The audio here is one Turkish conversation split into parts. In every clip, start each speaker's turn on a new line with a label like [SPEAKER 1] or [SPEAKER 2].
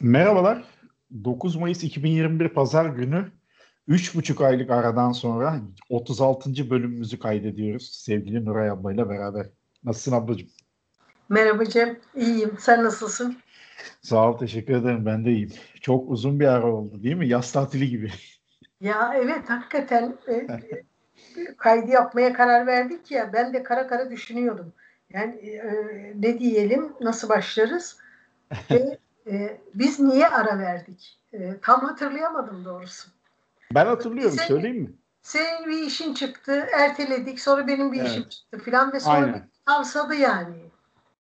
[SPEAKER 1] Merhabalar. 9 Mayıs 2021 Pazar günü 3,5 aylık aradan sonra 36. bölümümüzü kaydediyoruz sevgili Nuray ablayla beraber. Nasılsın ablacığım?
[SPEAKER 2] Merhaba Cem. İyiyim. Sen nasılsın?
[SPEAKER 1] Sağ ol. Teşekkür ederim. Ben de iyiyim. Çok uzun bir ara oldu değil mi? Yaz tatili gibi.
[SPEAKER 2] Ya evet hakikaten e, kaydı yapmaya karar verdik ya ben de kara kara düşünüyordum. Yani e, ne diyelim nasıl başlarız ve e, biz niye ara verdik? E, tam hatırlayamadım doğrusu.
[SPEAKER 1] Ben hatırlıyorum.
[SPEAKER 2] Senin,
[SPEAKER 1] söyleyeyim mi?
[SPEAKER 2] Senin bir işin çıktı, erteledik. Sonra benim bir evet. işim çıktı filan ve sonra tavsadı yani.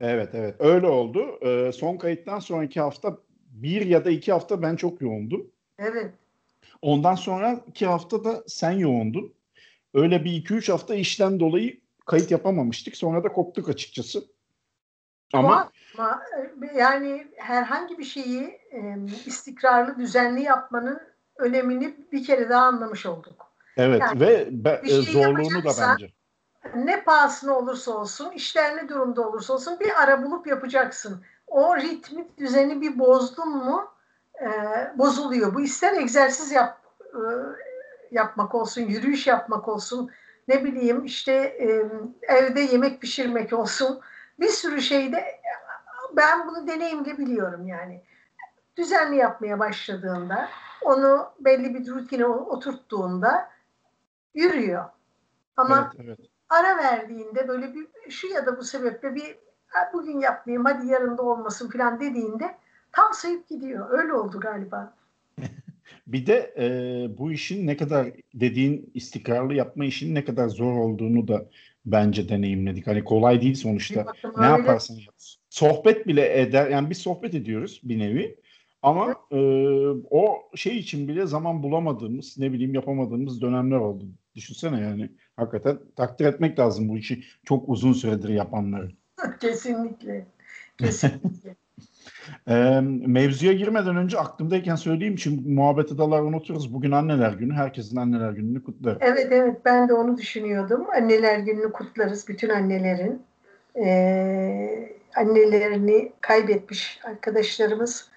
[SPEAKER 1] Evet evet öyle oldu. Ee, son kayıttan sonraki hafta bir ya da iki hafta ben çok yoğundum.
[SPEAKER 2] Evet.
[SPEAKER 1] Ondan sonra iki hafta da sen yoğundun. Öyle bir iki üç hafta işten dolayı kayıt yapamamıştık. Sonra da koptuk açıkçası.
[SPEAKER 2] Ama, ama e, yani herhangi bir şeyi e, istikrarlı, düzenli yapmanın önemini bir kere daha anlamış olduk.
[SPEAKER 1] Evet yani ve be, şey zorluğunu da bence.
[SPEAKER 2] Ne pahasına olursa olsun, işler ne durumda olursa olsun bir ara bulup yapacaksın. O ritmi, düzeni bir bozdun mu e, bozuluyor. Bu ister egzersiz yap, e, yapmak olsun, yürüyüş yapmak olsun, ne bileyim işte e, evde yemek pişirmek olsun. Bir sürü şeyde ben bunu deneyimle biliyorum yani. Düzenli yapmaya başladığında, onu belli bir rutine oturttuğunda yürüyor. Ama evet, evet. ara verdiğinde böyle bir şu ya da bu sebeple bir bugün yapmayayım hadi yarın da olmasın falan dediğinde tam sayıp gidiyor. Öyle oldu galiba.
[SPEAKER 1] bir de e, bu işin ne kadar dediğin istikrarlı yapma işinin ne kadar zor olduğunu da bence deneyimledik. Hani kolay değil sonuçta. ne yaparsan yap. Sohbet bile eder. Yani bir sohbet ediyoruz bir nevi. Ama e, o şey için bile zaman bulamadığımız, ne bileyim yapamadığımız dönemler oldu. Düşünsene yani. Hakikaten takdir etmek lazım bu işi çok uzun süredir yapanları.
[SPEAKER 2] Kesinlikle. Kesinlikle.
[SPEAKER 1] E, mevzuya girmeden önce aklımdayken söyleyeyim. Şimdi muhabbet edalar unuturuz. Bugün anneler günü. Herkesin anneler gününü kutlarım.
[SPEAKER 2] Evet evet ben de onu düşünüyordum. Anneler gününü kutlarız bütün annelerin. Ee, annelerini kaybetmiş arkadaşlarımız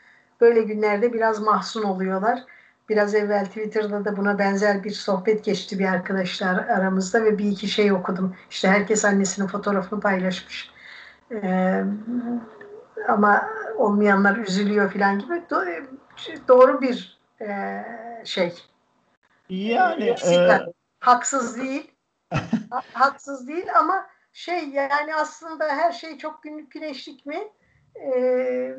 [SPEAKER 2] böyle günlerde biraz mahzun oluyorlar. Biraz evvel Twitter'da da buna benzer bir sohbet geçti bir arkadaşlar aramızda ve bir iki şey okudum. İşte herkes annesinin fotoğrafını paylaşmış. Ee, ama olmayanlar üzülüyor falan gibi Do- doğru bir e, şey.
[SPEAKER 1] Yani e...
[SPEAKER 2] haksız değil. haksız değil ama şey yani aslında her şey çok günlük güneşlik mi? Ee,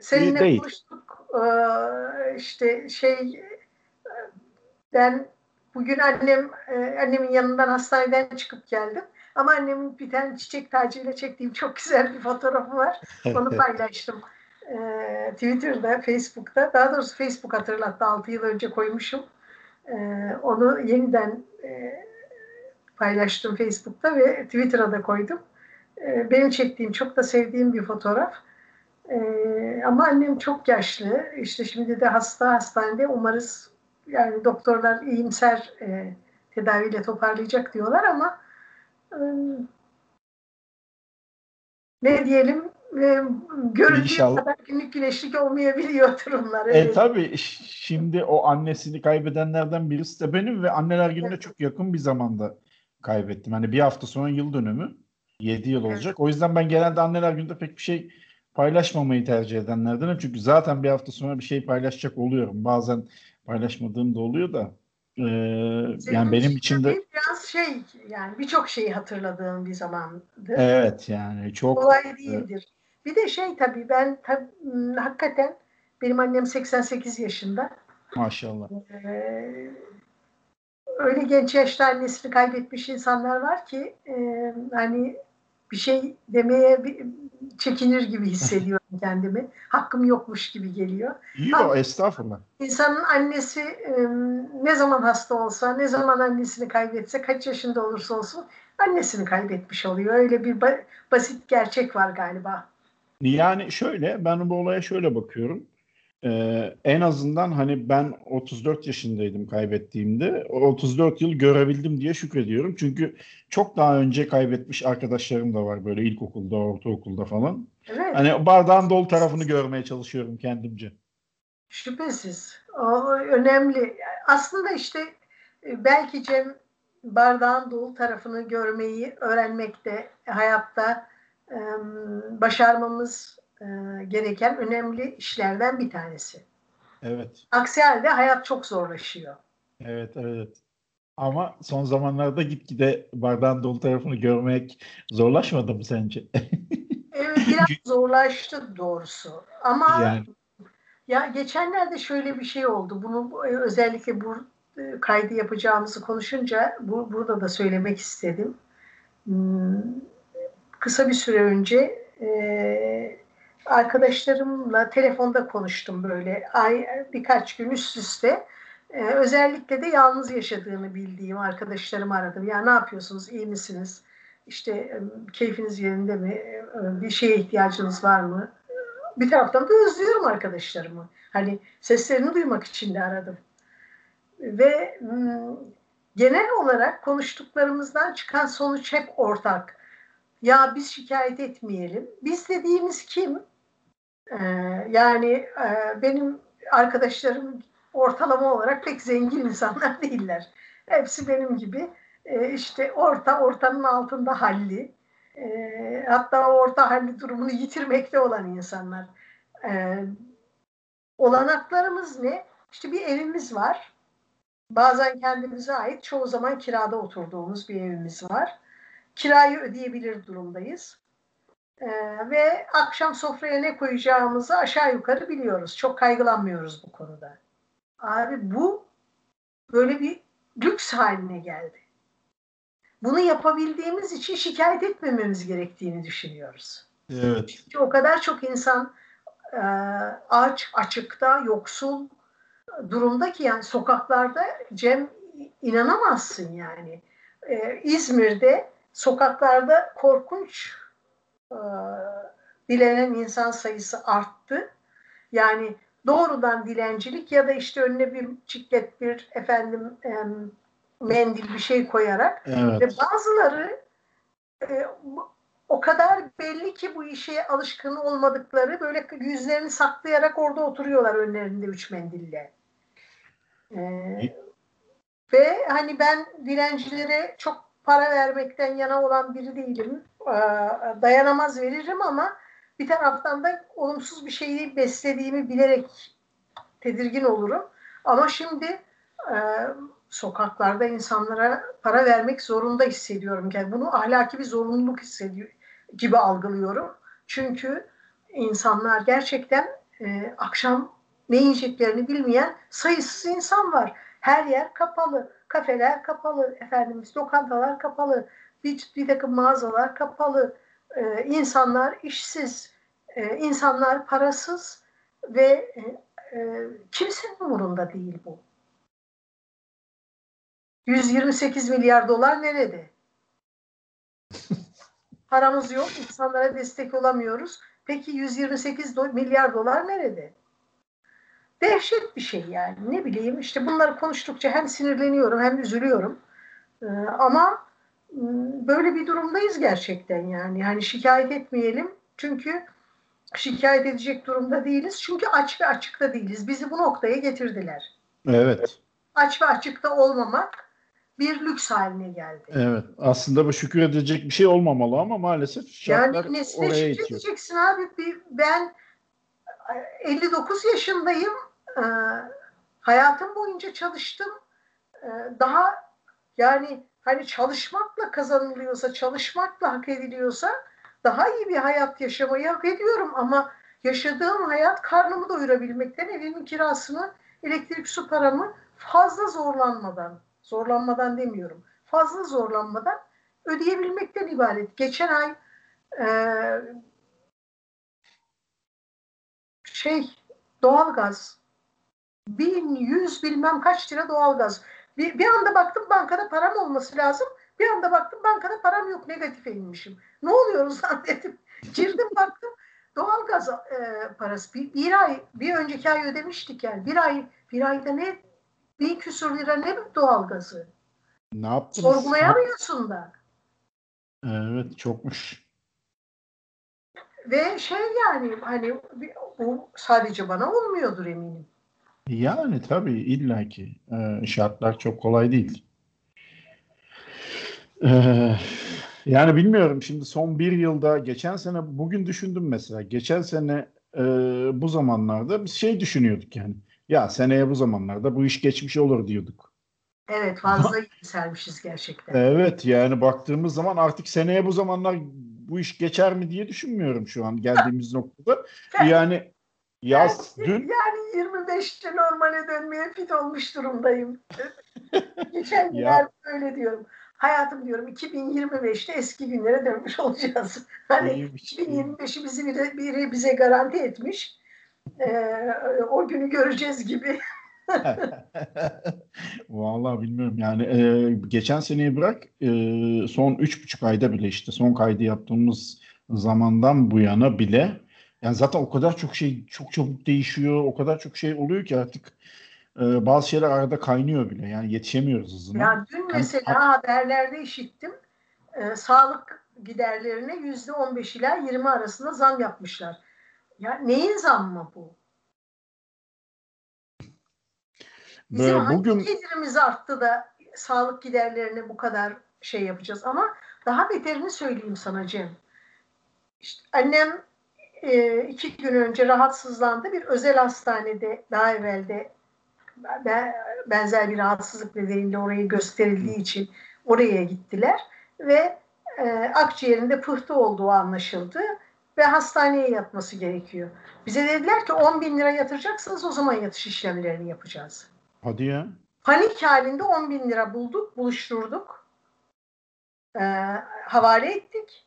[SPEAKER 2] seninle değil. konuştuk. Ee, işte şey ben bugün annem e, annemin yanından hastaneden çıkıp geldim. Ama annemin bir tane çiçek tacıyla çektiğim çok güzel bir fotoğrafı var. Onu paylaştım. Ee, Twitter'da, Facebook'ta. Daha doğrusu Facebook hatırlattı. 6 yıl önce koymuşum. Ee, onu yeniden e, paylaştım Facebook'ta ve Twitter'a da koydum. Ee, benim çektiğim, çok da sevdiğim bir fotoğraf. Ee, ama annem çok yaşlı. İşte şimdi de hasta hastanede. Umarız yani doktorlar iyimser e, tedaviyle toparlayacak diyorlar ama e, ne diyelim görüntü kadar günlük güneşlik olmayabiliyor durumlar.
[SPEAKER 1] Evet. E tabi şimdi o annesini kaybedenlerden birisi de benim ve anneler gününe evet. çok yakın bir zamanda kaybettim. Hani bir hafta sonra yıl dönümü. 7 yıl olacak. Evet. O yüzden ben genelde anneler gününde pek bir şey paylaşmamayı tercih edenlerdenim. Çünkü zaten bir hafta sonra bir şey paylaşacak oluyorum. Bazen paylaşmadığım da oluyor da. Ee, yani benim için de
[SPEAKER 2] biraz şey yani birçok şeyi hatırladığım bir zamandı.
[SPEAKER 1] Evet yani çok
[SPEAKER 2] kolay değildir. Bir de şey tabii ben tabii, hmm, hakikaten benim annem 88 yaşında.
[SPEAKER 1] Maşallah.
[SPEAKER 2] Ee, öyle genç yaşta annesini kaybetmiş insanlar var ki e, hani bir şey demeye bir, çekinir gibi hissediyorum kendimi. Hakkım yokmuş gibi geliyor.
[SPEAKER 1] Yok estağfurullah.
[SPEAKER 2] İnsanın annesi e, ne zaman hasta olsa, ne zaman annesini kaybetse, kaç yaşında olursa olsun annesini kaybetmiş oluyor. Öyle bir ba- basit gerçek var galiba.
[SPEAKER 1] Yani şöyle, ben bu olaya şöyle bakıyorum. E, en azından hani ben 34 yaşındaydım kaybettiğimde. 34 yıl görebildim diye şükrediyorum. Çünkü çok daha önce kaybetmiş arkadaşlarım da var böyle ilkokulda, ortaokulda falan. Evet. Hani bardağın dolu tarafını görmeye çalışıyorum kendimce.
[SPEAKER 2] Şüphesiz. O önemli. Aslında işte e, belki Cem bardağın dolu tarafını görmeyi öğrenmekte hayatta başarmamız gereken önemli işlerden bir tanesi.
[SPEAKER 1] Evet.
[SPEAKER 2] Aksi halde hayat çok zorlaşıyor.
[SPEAKER 1] Evet, evet. Ama son zamanlarda gitgide bardağın dolu tarafını görmek zorlaşmadı mı sence?
[SPEAKER 2] evet, biraz zorlaştı doğrusu. Ama yani. ya geçenlerde şöyle bir şey oldu. Bunu özellikle bu kaydı yapacağımızı konuşunca bu, burada da söylemek istedim. Hmm, kısa bir süre önce e, arkadaşlarımla telefonda konuştum böyle ay birkaç gün üst üste. E, özellikle de yalnız yaşadığını bildiğim arkadaşlarımı aradım. Ya ne yapıyorsunuz, iyi misiniz? İşte keyfiniz yerinde mi? Bir şeye ihtiyacınız var mı? Bir taraftan da özlüyorum arkadaşlarımı. Hani seslerini duymak için de aradım. Ve genel olarak konuştuklarımızdan çıkan sonuç hep ortak ya biz şikayet etmeyelim. Biz dediğimiz kim? Ee, yani e, benim arkadaşlarım ortalama olarak pek zengin insanlar değiller. Hepsi benim gibi e, işte orta ortanın altında halli. E, hatta orta halli durumunu yitirmekte olan insanlar. Olanaklarımız ne? İşte bir evimiz var. Bazen kendimize ait, çoğu zaman kirada oturduğumuz bir evimiz var kirayı ödeyebilir durumdayız. Ee, ve akşam sofraya ne koyacağımızı aşağı yukarı biliyoruz. Çok kaygılanmıyoruz bu konuda. Abi bu böyle bir lüks haline geldi. Bunu yapabildiğimiz için şikayet etmememiz gerektiğini düşünüyoruz.
[SPEAKER 1] Evet.
[SPEAKER 2] Çünkü o kadar çok insan e, aç, açıkta, yoksul durumda ki yani sokaklarda Cem inanamazsın yani. E, İzmir'de sokaklarda korkunç e, dilenen insan sayısı arttı. Yani doğrudan dilencilik ya da işte önüne bir çiklet bir efendim e, mendil bir şey koyarak evet. ve bazıları e, o kadar belli ki bu işe alışkın olmadıkları böyle yüzlerini saklayarak orada oturuyorlar önlerinde üç mendille. Ee, ve hani ben dilencilere çok para vermekten yana olan biri değilim. Ee, dayanamaz veririm ama bir taraftan da olumsuz bir şeyi beslediğimi bilerek tedirgin olurum. Ama şimdi e, sokaklarda insanlara para vermek zorunda hissediyorum. Yani bunu ahlaki bir zorunluluk hissediyor gibi algılıyorum. Çünkü insanlar gerçekten e, akşam ne yiyeceklerini bilmeyen sayısız insan var. Her yer kapalı kafeler kapalı, efendimiz lokantalar kapalı, bir, bir takım mağazalar kapalı, e, insanlar işsiz, e, insanlar parasız ve e, e, kimsenin umurunda değil bu. 128 milyar dolar nerede? Paramız yok, insanlara destek olamıyoruz. Peki 128 milyar dolar nerede? Dehşet bir şey yani. Ne bileyim işte bunları konuştukça hem sinirleniyorum hem üzülüyorum. Ee, ama ıı, böyle bir durumdayız gerçekten yani. Yani şikayet etmeyelim çünkü şikayet edecek durumda değiliz. Çünkü aç ve açıkta değiliz. Bizi bu noktaya getirdiler.
[SPEAKER 1] Evet.
[SPEAKER 2] Aç ve açıkta olmamak bir lüks haline geldi.
[SPEAKER 1] Evet. Aslında bu şükür edecek bir şey olmamalı ama maalesef şartlar yani nesine oraya şükür
[SPEAKER 2] edeceksin abi. Ben 59 yaşındayım e, hayatım boyunca çalıştım. E, daha yani hani çalışmakla kazanılıyorsa, çalışmakla hak ediliyorsa daha iyi bir hayat yaşamayı hak ediyorum ama yaşadığım hayat karnımı doyurabilmekten, evimin kirasını, elektrik su paramı fazla zorlanmadan, zorlanmadan demiyorum, fazla zorlanmadan ödeyebilmekten ibaret. Geçen ay e, şey doğalgaz 1100 bilmem kaç lira doğalgaz. Bir, bir anda baktım bankada param olması lazım. Bir anda baktım bankada param yok negatif inmişim. Ne oluyoruz lan dedim. Girdim baktım doğalgaz e, parası bir, bir ay bir önceki ay ödemiştik yani bir ay bir ayda ne bin küsur lira ne doğalgazı
[SPEAKER 1] ne yaptınız?
[SPEAKER 2] sorgulayamıyorsun da
[SPEAKER 1] evet çokmuş
[SPEAKER 2] ve şey yani hani bu sadece bana olmuyordur eminim
[SPEAKER 1] yani tabii illaki ee, şartlar çok kolay değil ee, yani bilmiyorum şimdi son bir yılda geçen sene bugün düşündüm mesela geçen sene e, bu zamanlarda biz şey düşünüyorduk yani ya seneye bu zamanlarda bu iş geçmiş olur diyorduk.
[SPEAKER 2] Evet fazla yükselmişiz gerçekten.
[SPEAKER 1] Evet yani baktığımız zaman artık seneye bu zamanlar bu iş geçer mi diye düşünmüyorum şu an geldiğimiz noktada. Yani yaz
[SPEAKER 2] yani,
[SPEAKER 1] dün
[SPEAKER 2] yani 25'te normale dönmeye fit olmuş durumdayım. Geçen günler öyle diyorum hayatım diyorum 2025'te eski günlere dönmüş olacağız. Hani 2025'i bizi biri, biri bize garanti etmiş. Ee, o günü göreceğiz gibi.
[SPEAKER 1] Vallahi bilmiyorum yani e, geçen seneyi bırak e, son üç buçuk ayda bile işte son kaydı yaptığımız zamandan bu yana bile yani zaten o kadar çok şey çok çabuk değişiyor o kadar çok şey oluyor ki artık e, bazı şeyler arada kaynıyor bile. Yani yetişemiyoruz hızına.
[SPEAKER 2] Ya dün mesela yani, haberlerde işittim. E, sağlık giderlerine yüzde on beş ila yirmi arasında zam yapmışlar. Ya neyin zammı bu? Bizim bugün gelirimiz arttı da sağlık giderlerine bu kadar şey yapacağız ama daha beterini söyleyeyim sana Cem. İşte annem e, iki gün önce rahatsızlandı. Bir özel hastanede daha evvelde benzer bir rahatsızlık nedeniyle orayı gösterildiği için oraya gittiler ve e, akciğerinde pıhtı olduğu anlaşıldı ve hastaneye yatması gerekiyor. Bize dediler ki 10 bin lira yatıracaksınız o zaman yatış işlemlerini yapacağız.
[SPEAKER 1] Hadi ya.
[SPEAKER 2] Panik halinde 10 bin lira bulduk, buluşturduk. E, havale ettik.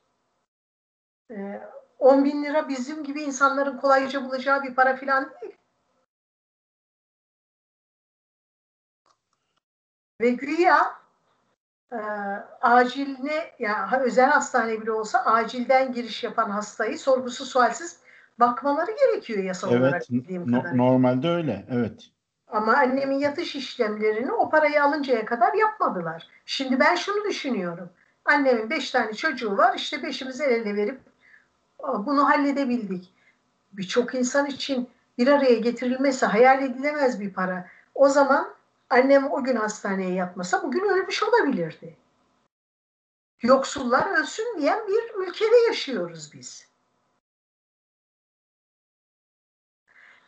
[SPEAKER 2] E, 10 bin lira bizim gibi insanların kolayca bulacağı bir para filan değil. Ve güya e, aciline yani özel hastane bile olsa acilden giriş yapan hastayı sorgusu sualsiz bakmaları gerekiyor yasal
[SPEAKER 1] evet,
[SPEAKER 2] olarak
[SPEAKER 1] bildiğim no, kadarıyla. Normalde öyle evet.
[SPEAKER 2] Ama annemin yatış işlemlerini o parayı alıncaya kadar yapmadılar. Şimdi ben şunu düşünüyorum. Annemin beş tane çocuğu var. İşte beşimiz el ele verip bunu halledebildik. Birçok insan için bir araya getirilmesi hayal edilemez bir para. O zaman annem o gün hastaneye yatmasa bugün ölmüş olabilirdi. Yoksullar ölsün diyen bir ülkede yaşıyoruz biz.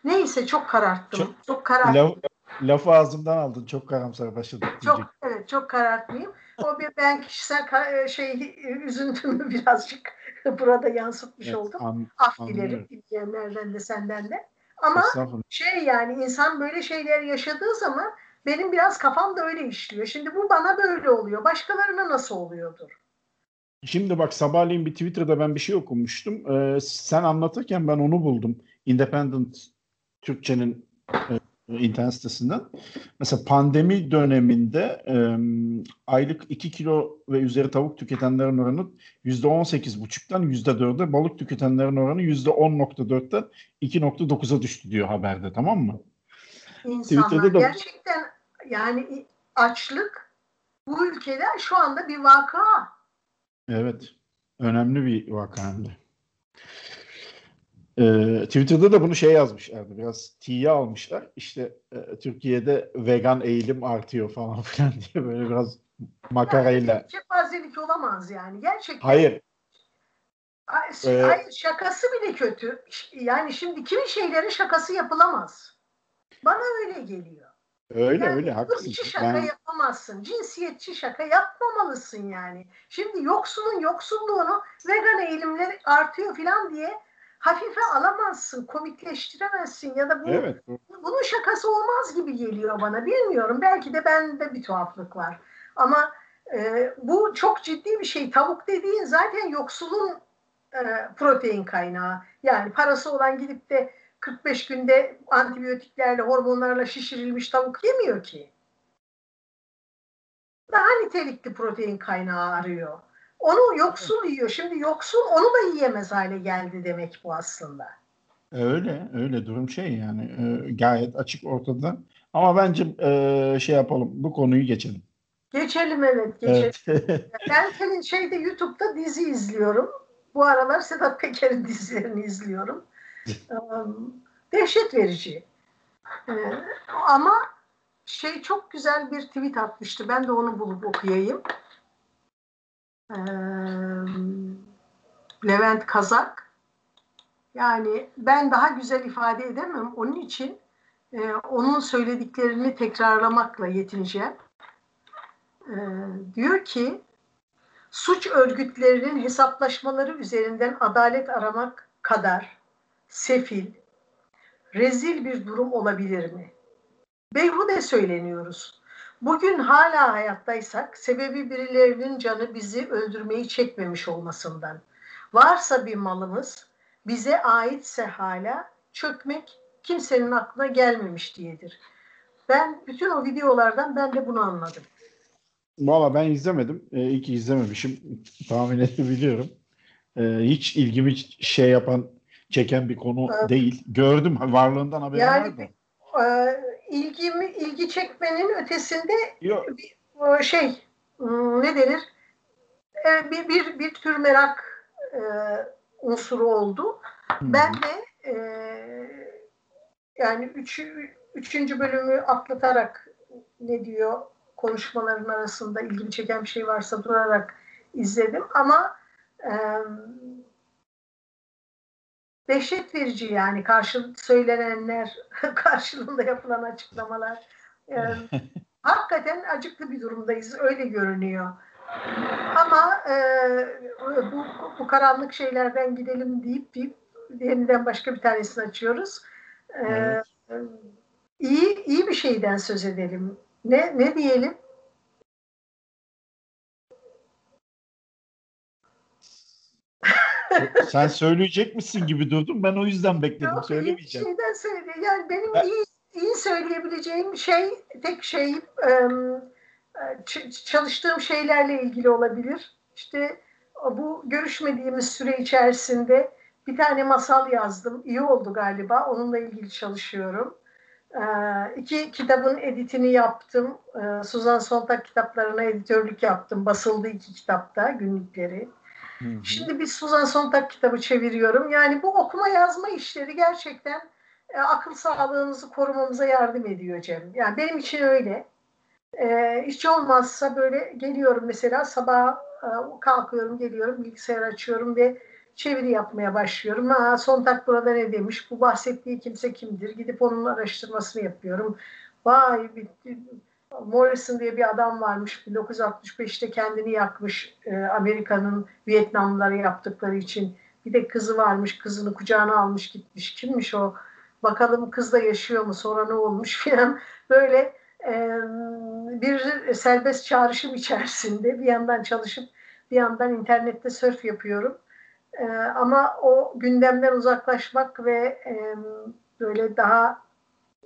[SPEAKER 2] Neyse çok kararttım. Çok, çok kararttım. Laf,
[SPEAKER 1] lafı ağzımdan aldın. Çok karamsar başladık.
[SPEAKER 2] Çok evet çok karartmayayım. O bir ben kişisel e, şey üzüntümü birazcık burada yansıtmış evet, oldum. An, Af dilerim dinleyenlerden de senden de. Ama şey yani insan böyle şeyler yaşadığı zaman benim biraz kafam da öyle işliyor. Şimdi bu bana böyle oluyor. Başkalarına nasıl oluyordur?
[SPEAKER 1] Şimdi bak sabahleyin bir Twitter'da ben bir şey okumuştum. Ee, sen anlatırken ben onu buldum. Independent Türkçe'nin e, internet sitesinden. Mesela pandemi döneminde e, aylık 2 kilo ve üzeri tavuk tüketenlerin oranı %18,5'tan %4'e, balık tüketenlerin oranı %10.4'ten 2.9'a düştü diyor haberde tamam mı?
[SPEAKER 2] İnsanlar da... gerçekten yani açlık bu ülkede şu anda bir vaka.
[SPEAKER 1] Evet. Önemli bir vaka hem de. Ee, Twitter'da da bunu şey yazmışlardı. Biraz tiye almışlar. İşte e, Türkiye'de vegan eğilim artıyor falan filan diye böyle biraz makarayla. Yani,
[SPEAKER 2] kepazelik olamaz yani. Gerçekten.
[SPEAKER 1] Hayır.
[SPEAKER 2] Ay, ee, şakası bile kötü. Yani şimdi kimi şeylerin şakası yapılamaz. Bana öyle geliyor.
[SPEAKER 1] Öyle yani öyle haklısın.
[SPEAKER 2] şaka ben... yapamazsın. Cinsiyetçi şaka yapmamalısın yani. Şimdi yoksulun yoksulluğunu vegan eğilimleri artıyor falan diye hafife alamazsın, komikleştiremezsin ya da bu, evet. bunun şakası olmaz gibi geliyor bana. Bilmiyorum. Belki de bende bir tuhaflık var. Ama e, bu çok ciddi bir şey. Tavuk dediğin zaten yoksulun e, protein kaynağı. Yani parası olan gidip de 45 günde antibiyotiklerle, hormonlarla şişirilmiş tavuk yemiyor ki. Daha nitelikli protein kaynağı arıyor. Onu yoksul yiyor. Şimdi yoksul onu da yiyemez hale geldi demek bu aslında.
[SPEAKER 1] Öyle, öyle durum şey yani e, gayet açık ortada. Ama bence e, şey yapalım, bu konuyu geçelim.
[SPEAKER 2] Geçelim evet, geçelim. Evet. ben senin şeyde YouTube'da dizi izliyorum. Bu aralar Sedat Peker'in dizilerini izliyorum. Dehşet verici. Ee, ama şey çok güzel bir tweet atmıştı. Ben de onu bulup okuyayım. Ee, Levent Kazak. Yani ben daha güzel ifade edemem. Onun için e, onun söylediklerini tekrarlamakla yetineceğim. E, diyor ki suç örgütlerinin hesaplaşmaları üzerinden adalet aramak kadar sefil, rezil bir durum olabilir mi? Beyhude söyleniyoruz. Bugün hala hayattaysak sebebi birilerinin canı bizi öldürmeyi çekmemiş olmasından. Varsa bir malımız bize aitse hala çökmek kimsenin aklına gelmemiş diyedir. Ben bütün o videolardan ben de bunu anladım.
[SPEAKER 1] Valla ben izlemedim. Ee, iyi ki izlememişim. Tahmin edebiliyorum. Ee, hiç ilgimi şey yapan, çeken bir konu evet. değil. Gördüm varlığından haberim yani, var
[SPEAKER 2] da. E, ilgimi ilgi çekmenin ötesinde Yok. bir şey hmm, ne denir? E, bir, bir, bir tür merak e, unsuru oldu. Hmm. Ben de e, yani üç, üçüncü bölümü atlatarak ne diyor konuşmaların arasında ilgimi çeken bir şey varsa durarak izledim ama e, dehşet verici yani karşı söylenenler karşılığında yapılan açıklamalar e, hakikaten acıklı bir durumdayız öyle görünüyor ama e, bu, bu karanlık şeylerden gidelim deyip deyip yeniden başka bir tanesini açıyoruz. E, evet. iyi iyi bir şeyden söz edelim. Ne ne diyelim?
[SPEAKER 1] Sen söyleyecek misin gibi durdum. Ben o yüzden bekledim. Yok, Söylemeyeceğim.
[SPEAKER 2] Şeyden söyle. Yani benim ben... iyi iyi söyleyebileceğim şey tek şey ıı, çalıştığım şeylerle ilgili olabilir. İşte bu görüşmediğimiz süre içerisinde bir tane masal yazdım. İyi oldu galiba. Onunla ilgili çalışıyorum. Ee, iki kitabın editini yaptım. Ee, Suzan Sontag kitaplarına editörlük yaptım. Basıldı iki kitapta günlükleri. Hı hı. Şimdi bir Suzan Sontag kitabı çeviriyorum. Yani bu okuma yazma işleri gerçekten e, akıl sağlığımızı korumamıza yardım ediyor Cem. Yani benim için öyle. E, hiç olmazsa böyle geliyorum mesela sabah e, kalkıyorum geliyorum bilgisayar açıyorum ve çeviri yapmaya başlıyorum. Ha, Sontag burada ne demiş? Bu bahsettiği kimse kimdir? Gidip onun araştırmasını yapıyorum. Vay Morrison diye bir adam varmış 1965'te kendini yakmış e, Amerika'nın Vietnamlılara yaptıkları için. Bir de kızı varmış kızını kucağına almış gitmiş. Kimmiş o? Bakalım kız da yaşıyor mu sonra ne olmuş filan. Böyle e, bir serbest çağrışım içerisinde bir yandan çalışıp bir yandan internette surf yapıyorum. E, ama o gündemden uzaklaşmak ve e, böyle daha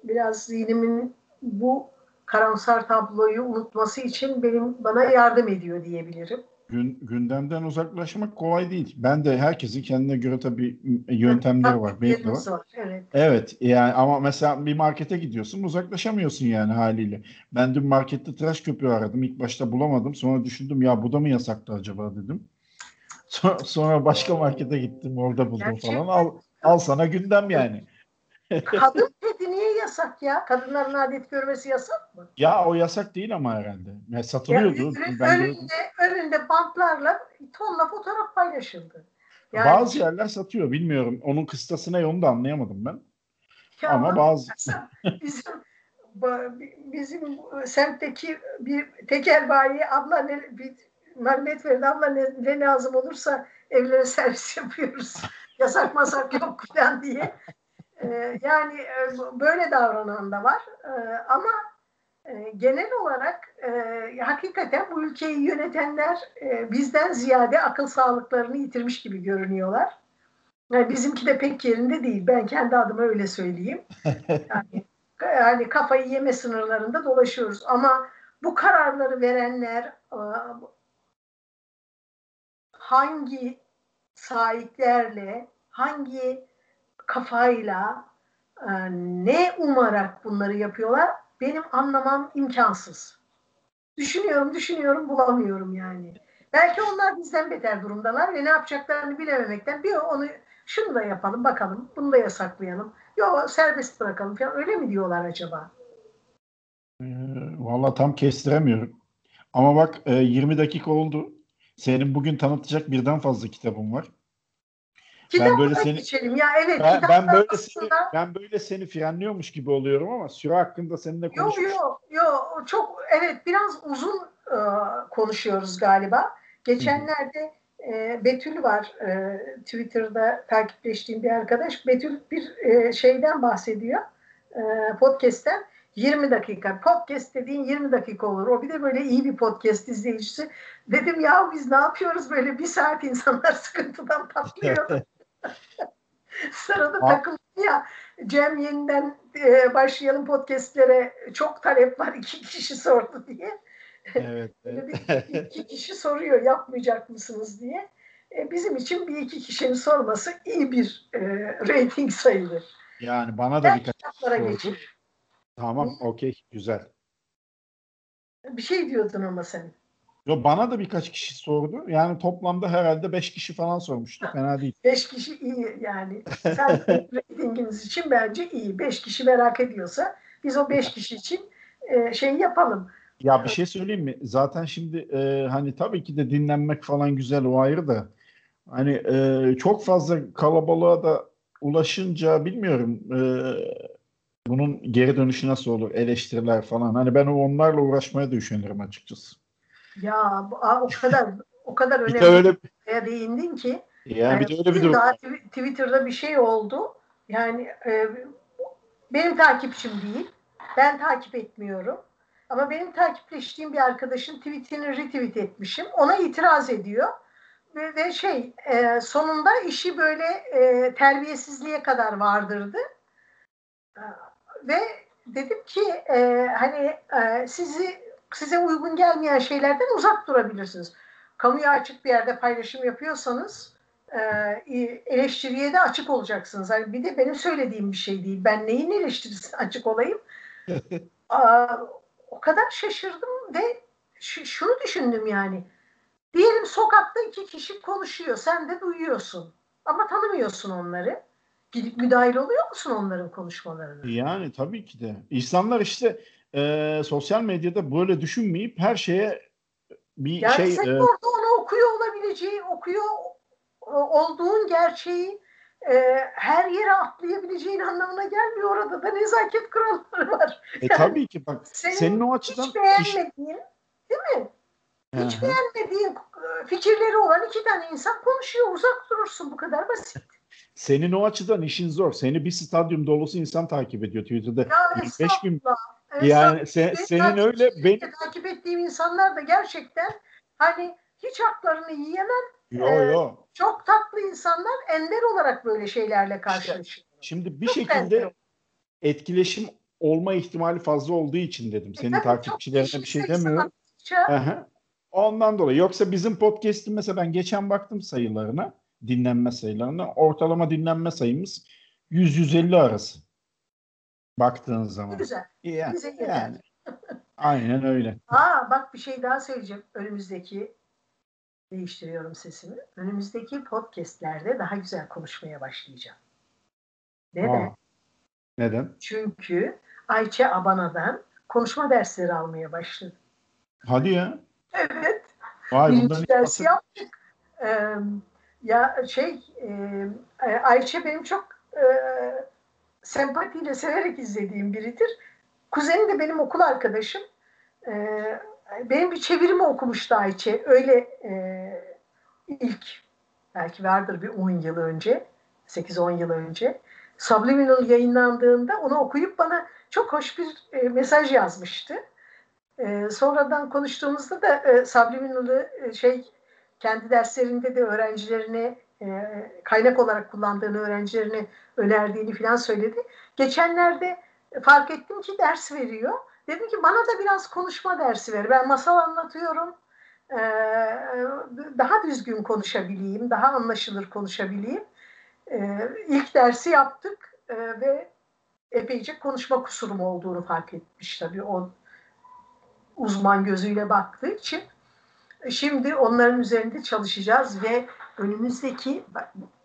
[SPEAKER 2] biraz zihnimin bu karamsar tabloyu unutması için benim bana yardım ediyor diyebilirim.
[SPEAKER 1] Gün, gündemden uzaklaşmak kolay değil. Ben de herkesin kendine göre tabii yöntemleri evet, var. Benim var. var. Evet. evet yani ama mesela bir markete gidiyorsun uzaklaşamıyorsun yani haliyle. Ben dün markette tıraş köpüğü aradım. İlk başta bulamadım. Sonra düşündüm ya bu da mı yasaktı acaba dedim. Sonra, sonra başka markete gittim orada buldum Gerçekten. falan. Al, al sana gündem yani.
[SPEAKER 2] Kadın pedi niye yasak ya? Kadınların adet görmesi yasak mı?
[SPEAKER 1] Ya o yasak değil ama herhalde. Yani satılıyordu.
[SPEAKER 2] Yani, ben önünde, önünde bantlarla tonla fotoğraf paylaşıldı.
[SPEAKER 1] Yani, bazı yerler satıyor. Bilmiyorum. Onun kıstasına onu da anlayamadım ben. Ya ama bazı...
[SPEAKER 2] bizim, bizim semtteki bir tekel bayi abla ne, bir malumet verdi. Abla ne, ne lazım olursa evlere servis yapıyoruz. Yasak masak yok falan diye. Ee, yani e, böyle davranan da var. Ee, ama e, genel olarak e, hakikaten bu ülkeyi yönetenler bizden ziyade akıl sağlıklarını yitirmiş gibi görünüyorlar. Yani bizimki de pek yerinde değil. Ben kendi adıma öyle söyleyeyim. Yani, yani kafayı yeme sınırlarında dolaşıyoruz. Ama bu kararları verenler, hangi sahiplerle, hangi kafayla, e, ne umarak bunları yapıyorlar benim anlamam imkansız. Düşünüyorum, düşünüyorum, bulamıyorum yani. Belki onlar bizden beter durumdalar ve ne yapacaklarını bilememekten bir onu şunu da yapalım bakalım, bunu da yasaklayalım. Yok serbest bırakalım falan öyle mi diyorlar acaba?
[SPEAKER 1] Ee, Valla tam kestiremiyorum. Ama bak e, 20 dakika oldu. Senin bugün tanıtacak birden fazla kitabın var.
[SPEAKER 2] Ben böyle seni geçelim. Ya evet.
[SPEAKER 1] Ben, ben böyle aslında... seni ben böyle seni frenliyormuş gibi oluyorum ama süre hakkında seninle konuşmuş.
[SPEAKER 2] Yok yok yok çok evet biraz uzun e, konuşuyoruz galiba. Geçenlerde e, Betül var e, Twitter'da takipleştiğim bir arkadaş. Betül bir e, şeyden bahsediyor. E, podcast'ten 20 dakika. Podcast dediğin 20 dakika olur. O bir de böyle iyi bir podcast izleyicisi. Dedim ya biz ne yapıyoruz böyle bir saat insanlar sıkıntıdan patlıyor. Sırada takıldı ya Cem yeniden e, başlayalım podcastlere çok talep var iki kişi sordu diye.
[SPEAKER 1] Evet. evet.
[SPEAKER 2] iki kişi soruyor yapmayacak mısınız diye. E, bizim için bir iki kişinin sorması iyi bir e, rating sayılır.
[SPEAKER 1] Yani bana da ben birkaç sordu. Tamam, okey, güzel.
[SPEAKER 2] Bir şey diyordun ama sen.
[SPEAKER 1] Yo, bana da birkaç kişi sordu. Yani toplamda herhalde beş kişi falan sormuştu. Fena değil.
[SPEAKER 2] Beş kişi iyi yani. Sen ratingimiz için bence iyi. Beş kişi merak ediyorsa biz o beş kişi için e, şey yapalım.
[SPEAKER 1] Ya bir şey söyleyeyim mi? Zaten şimdi e, hani tabii ki de dinlenmek falan güzel o ayrı da hani e, çok fazla kalabalığa da ulaşınca bilmiyorum e, bunun geri dönüşü nasıl olur? Eleştiriler falan. Hani ben onlarla uğraşmaya da üşenirim açıkçası.
[SPEAKER 2] Ya o kadar o kadar önemli öyle, bir değindin ki.
[SPEAKER 1] Yani, yani bir de öyle bir durum. Daha
[SPEAKER 2] Twitter'da bir şey oldu. Yani e, benim takipçim değil. Ben takip etmiyorum. Ama benim takipleştiğim bir arkadaşın tweetini retweet etmişim. Ona itiraz ediyor. Ve, ve şey e, sonunda işi böyle e, terbiyesizliğe kadar vardırdı. Ve dedim ki e, hani e, sizi size uygun gelmeyen şeylerden uzak durabilirsiniz. Kamuya açık bir yerde paylaşım yapıyorsanız e, eleştiriye de açık olacaksınız. Hani bir de benim söylediğim bir şey değil. Ben neyin eleştirisine açık olayım? Aa, o kadar şaşırdım ve şunu düşündüm yani. Diyelim sokakta iki kişi konuşuyor. Sen de duyuyorsun. Ama tanımıyorsun onları. Gidip müdahil oluyor musun onların konuşmalarına?
[SPEAKER 1] Yani tabii ki de. İnsanlar işte e, sosyal medyada böyle düşünmeyip her şeye bir
[SPEAKER 2] yani
[SPEAKER 1] şey...
[SPEAKER 2] Sen e, orada onu okuyor olabileceği, okuyor olduğun gerçeği e, her yere atlayabileceğin anlamına gelmiyor. Orada da nezaket kuralları var.
[SPEAKER 1] E yani, tabii ki bak senin, senin o açıdan...
[SPEAKER 2] Hiç beğenmediğin, değil mi? Hiç Hı-hı. beğenmediğin e, fikirleri olan iki tane insan konuşuyor. Uzak durursun bu kadar basit.
[SPEAKER 1] Senin o açıdan işin zor. Seni bir stadyum dolusu insan takip ediyor Twitter'da.
[SPEAKER 2] Ya 25 bin
[SPEAKER 1] yani sen, senin öyle
[SPEAKER 2] ben takip ettiğim insanlar da gerçekten hani hiç haklarını yiyemem.
[SPEAKER 1] Yo ee, yo.
[SPEAKER 2] Çok tatlı insanlar ender olarak böyle şeylerle karşılaşıyor.
[SPEAKER 1] Şimdi bir çok şekilde ender. etkileşim olma ihtimali fazla olduğu için dedim. Senin e, takipçilerine bir şey demiyorum. Ondan dolayı. Yoksa bizim podcast'in mesela ben geçen baktım sayılarına, dinlenme sayılarına. Ortalama dinlenme sayımız 100-150 arası. Baktığın zaman.
[SPEAKER 2] Güzel.
[SPEAKER 1] Yani, Bize yani. Aynen öyle.
[SPEAKER 2] Aa bak bir şey daha söyleyeceğim. Önümüzdeki değiştiriyorum sesimi. Önümüzdeki podcastlerde daha güzel konuşmaya başlayacağım. Neden? Aa,
[SPEAKER 1] neden?
[SPEAKER 2] Çünkü Ayça Abana'dan konuşma dersleri almaya başladım.
[SPEAKER 1] Hadi ya.
[SPEAKER 2] Evet.
[SPEAKER 1] Vay, Birinci
[SPEAKER 2] dersi yaptık. Ee, ya şey e, Ayça benim çok e, sempatiyle severek izlediğim biridir. Kuzeni de benim okul arkadaşım. Ee, benim bir çevirimi okumuştu Ayçe. Öyle e, ilk belki vardır bir 10 yıl önce. 8-10 yıl önce. Subliminal yayınlandığında onu okuyup bana çok hoş bir e, mesaj yazmıştı. E, sonradan konuştuğumuzda da e, Subliminal'ı e, şey kendi derslerinde de öğrencilerine e, kaynak olarak kullandığını öğrencilerine önerdiğini falan söyledi. Geçenlerde fark ettim ki ders veriyor. Dedim ki bana da biraz konuşma dersi ver. Ben masal anlatıyorum. daha düzgün konuşabileyim, daha anlaşılır konuşabileyim. İlk dersi yaptık ve epeyce konuşma kusurum olduğunu fark etmiş tabii o uzman gözüyle baktığı için. Şimdi onların üzerinde çalışacağız ve önümüzdeki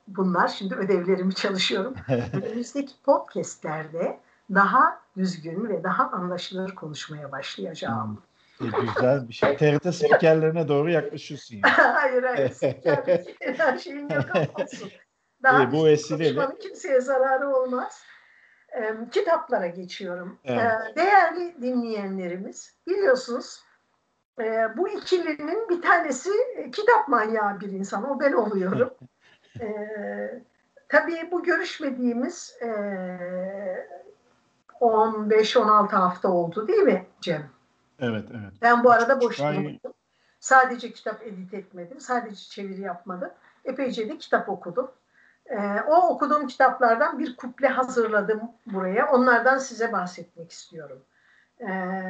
[SPEAKER 2] bunlar şimdi ödevlerimi çalışıyorum. önümüzdeki podcastlerde daha düzgün ve daha anlaşılır konuşmaya başlayacağım.
[SPEAKER 1] Hmm. E, güzel bir şey. TRT spikerlerine doğru yaklaşıyorsun yani.
[SPEAKER 2] hayır hayır. Spiker şeyin yok olsun. Daha e, bu vesileyle kimseye zararı olmaz. E, kitaplara geçiyorum. Evet. E, değerli dinleyenlerimiz biliyorsunuz e, bu ikilinin bir tanesi e, kitap manyağı bir insan. O ben oluyorum. e, tabii bu görüşmediğimiz e, 15-16 hafta oldu değil mi Cem?
[SPEAKER 1] Evet, evet.
[SPEAKER 2] Ben bu arada boş durmadım. Sadece kitap edit etmedim. Sadece çeviri yapmadım. Epeyce de kitap okudum. Ee, o okuduğum kitaplardan bir kuple hazırladım buraya. Onlardan size bahsetmek istiyorum. Ee,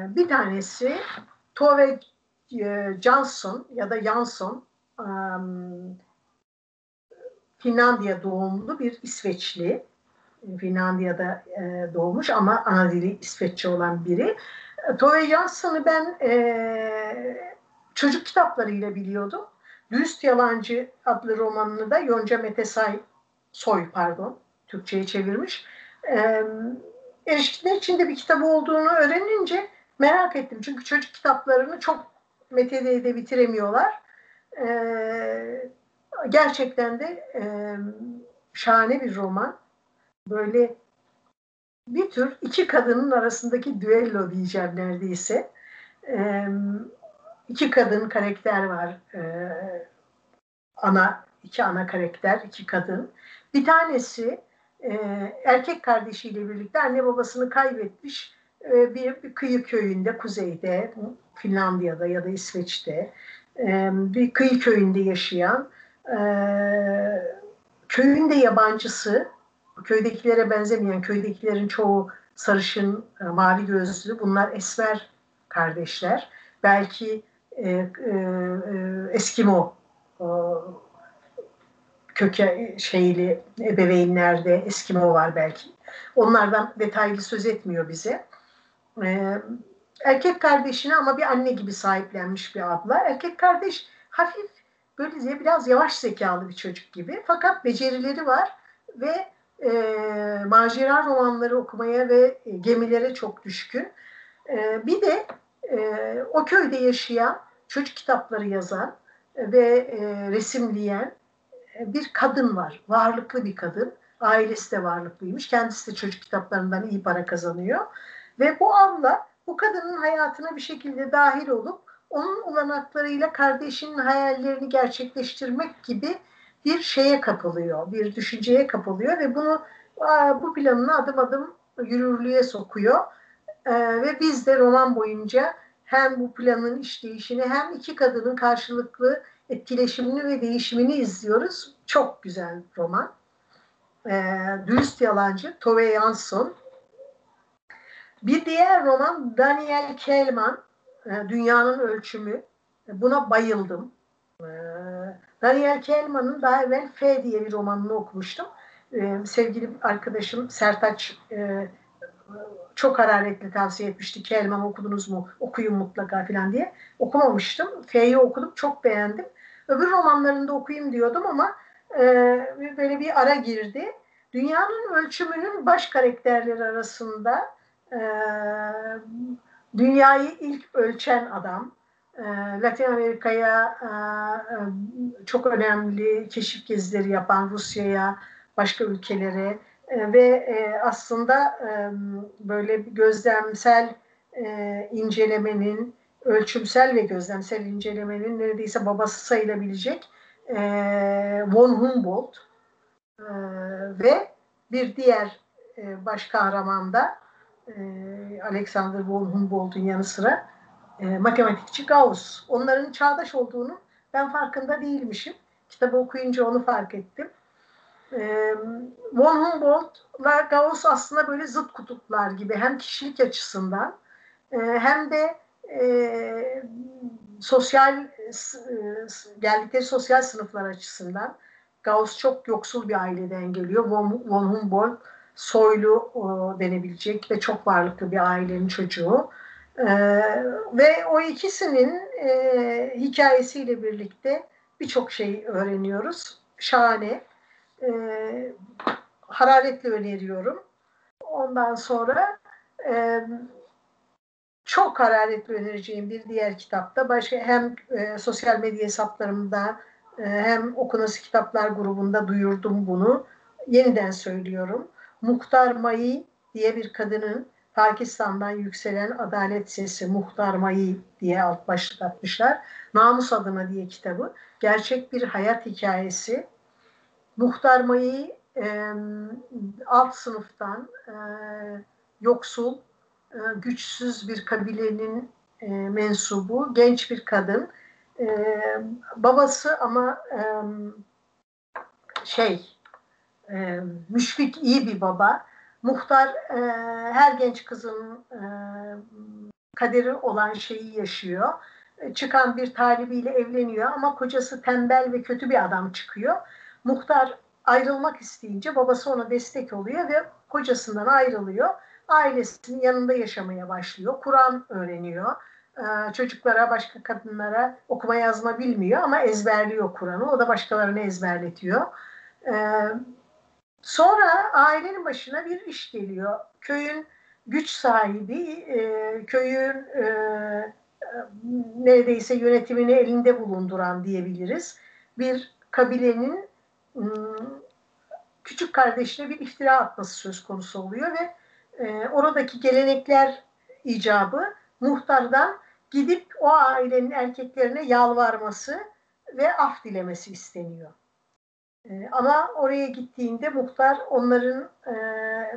[SPEAKER 2] bir tanesi Tove e, Johnson ya da Jansson Finlandiya doğumlu bir İsveçli. Finlandiya'da e, doğmuş ama ana dili İsveççe olan biri. Tove Jansson'ı ben e, çocuk kitaplarıyla biliyordum. Düst Yalancı adlı romanını da Yonca Metesay Soy pardon Türkçe'ye çevirmiş. E, erişkinler içinde bir kitabı olduğunu öğrenince merak ettim. Çünkü çocuk kitaplarını çok metede bitiremiyorlar. E, gerçekten de e, şahane bir roman. Böyle bir tür iki kadının arasındaki düello diyeceğim neredeyse. E, iki kadın karakter var. E, ana iki ana karakter, iki kadın. Bir tanesi e, erkek kardeşiyle birlikte anne babasını kaybetmiş e, bir, bir kıyı köyünde, kuzeyde, Finlandiya'da ya da İsveç'te e, bir kıyı köyünde yaşayan e, köyün de yabancısı, köydekilere benzemeyen, köydekilerin çoğu sarışın, e, mavi gözlü, bunlar esmer kardeşler. Belki Eskimo köke şeyli ebeveynlerde Eskimo var belki. Onlardan detaylı söz etmiyor bize. Erkek kardeşine ama bir anne gibi sahiplenmiş bir abla. Erkek kardeş hafif böyle biraz yavaş zekalı bir çocuk gibi. Fakat becerileri var ve e, macera romanları okumaya ve e, gemilere çok düşkün. E, bir de e, o köyde yaşayan, çocuk kitapları yazan ve e, resimleyen e, bir kadın var. Varlıklı bir kadın. Ailesi de varlıklıymış. Kendisi de çocuk kitaplarından iyi para kazanıyor. Ve bu abla bu kadının hayatına bir şekilde dahil olup onun olanaklarıyla kardeşinin hayallerini gerçekleştirmek gibi bir şeye kapılıyor, bir düşünceye kapılıyor ve bunu bu planını adım adım yürürlüğe sokuyor. Ee, ve biz de roman boyunca hem bu planın işleyişini hem iki kadının karşılıklı etkileşimini ve değişimini izliyoruz. Çok güzel roman. Ee, Dürüst Yalancı, Tove Jansson. Bir diğer roman Daniel Kelman, e, Dünyanın Ölçümü. Buna bayıldım. Ee, Daniel Kelman'ın daha evvel F diye bir romanını okumuştum. Sevgili arkadaşım Sertaç e, çok hararetli tavsiye etmişti. Kelman okudunuz mu? Okuyun mutlaka falan diye. Okumamıştım. F'yi okudum. Çok beğendim. Öbür romanlarını da okuyayım diyordum ama e, böyle bir ara girdi. Dünyanın ölçümünün baş karakterleri arasında e, dünyayı ilk ölçen adam, e, Latin Amerika'ya e, e, çok önemli keşif gezileri yapan Rusya'ya, başka ülkelere e, ve aslında böyle gözlemsel incelemenin, ölçümsel ve gözlemsel incelemenin neredeyse babası sayılabilecek von Humboldt ve bir diğer e, baş kahraman da e, Alexander von Humboldt'un yanı sıra e, matematikçi Gauss. Onların çağdaş olduğunu ben farkında değilmişim. Kitabı okuyunca onu fark ettim. E, von Humboldt'la Gauss aslında böyle zıt kutuplar gibi hem kişilik açısından e, hem de e, sosyal e, geldikleri sosyal sınıflar açısından Gauss çok yoksul bir aileden geliyor. Von, von Humboldt soylu o, denebilecek ve çok varlıklı bir ailenin çocuğu. E, ve o ikisinin e, hikayesiyle birlikte birçok şey öğreniyoruz. Şahane. E, hararetle öneriyorum. Ondan sonra e, çok hararetle önereceğim bir diğer kitapta başka hem e, sosyal medya hesaplarımda e, hem okunası kitaplar grubunda duyurdum bunu. Yeniden söylüyorum. Muhtar Mayi diye bir kadının Pakistan'dan yükselen adalet sesi Muhtar Mayi diye alt başlık atmışlar. Namus adına diye kitabı. Gerçek bir hayat hikayesi. Muhtar Mayi e, alt sınıftan e, yoksul, e, güçsüz bir kabilenin e, mensubu, genç bir kadın. E, babası ama e, şey, e, müşfik iyi bir baba. Muhtar e, her genç kızın e, kaderi olan şeyi yaşıyor. E, çıkan bir talibiyle evleniyor ama kocası tembel ve kötü bir adam çıkıyor. Muhtar ayrılmak isteyince babası ona destek oluyor ve kocasından ayrılıyor. Ailesinin yanında yaşamaya başlıyor. Kur'an öğreniyor. Ee, çocuklara, başka kadınlara okuma yazma bilmiyor ama ezberliyor Kur'an'ı. O da başkalarını ezberletiyor. Ee, sonra ailenin başına bir iş geliyor. Köyün güç sahibi, e, köyün e, neredeyse yönetimini elinde bulunduran diyebiliriz. Bir kabilenin küçük kardeşine bir iftira atması söz konusu oluyor ve e, oradaki gelenekler icabı muhtardan gidip o ailenin erkeklerine yalvarması ve af dilemesi isteniyor. E, ama oraya gittiğinde muhtar onların e,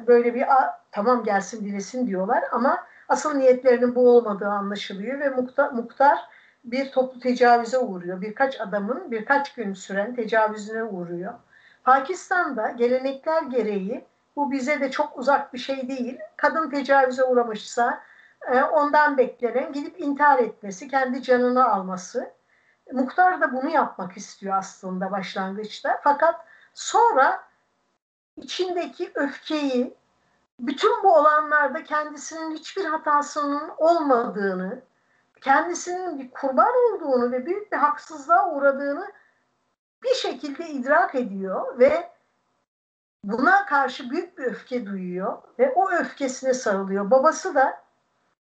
[SPEAKER 2] böyle bir tamam gelsin dilesin diyorlar ama asıl niyetlerinin bu olmadığı anlaşılıyor ve muhtar, muhtar bir toplu tecavüze uğruyor. Birkaç adamın birkaç gün süren tecavüzüne uğruyor. Pakistan'da gelenekler gereği bu bize de çok uzak bir şey değil. Kadın tecavüze uğramışsa e, ondan beklenen gidip intihar etmesi, kendi canını alması. Muhtar da bunu yapmak istiyor aslında başlangıçta. Fakat sonra içindeki öfkeyi, bütün bu olanlarda kendisinin hiçbir hatasının olmadığını, kendisinin bir kurban olduğunu ve büyük bir haksızlığa uğradığını bir şekilde idrak ediyor ve buna karşı büyük bir öfke duyuyor ve o öfkesine sarılıyor. Babası da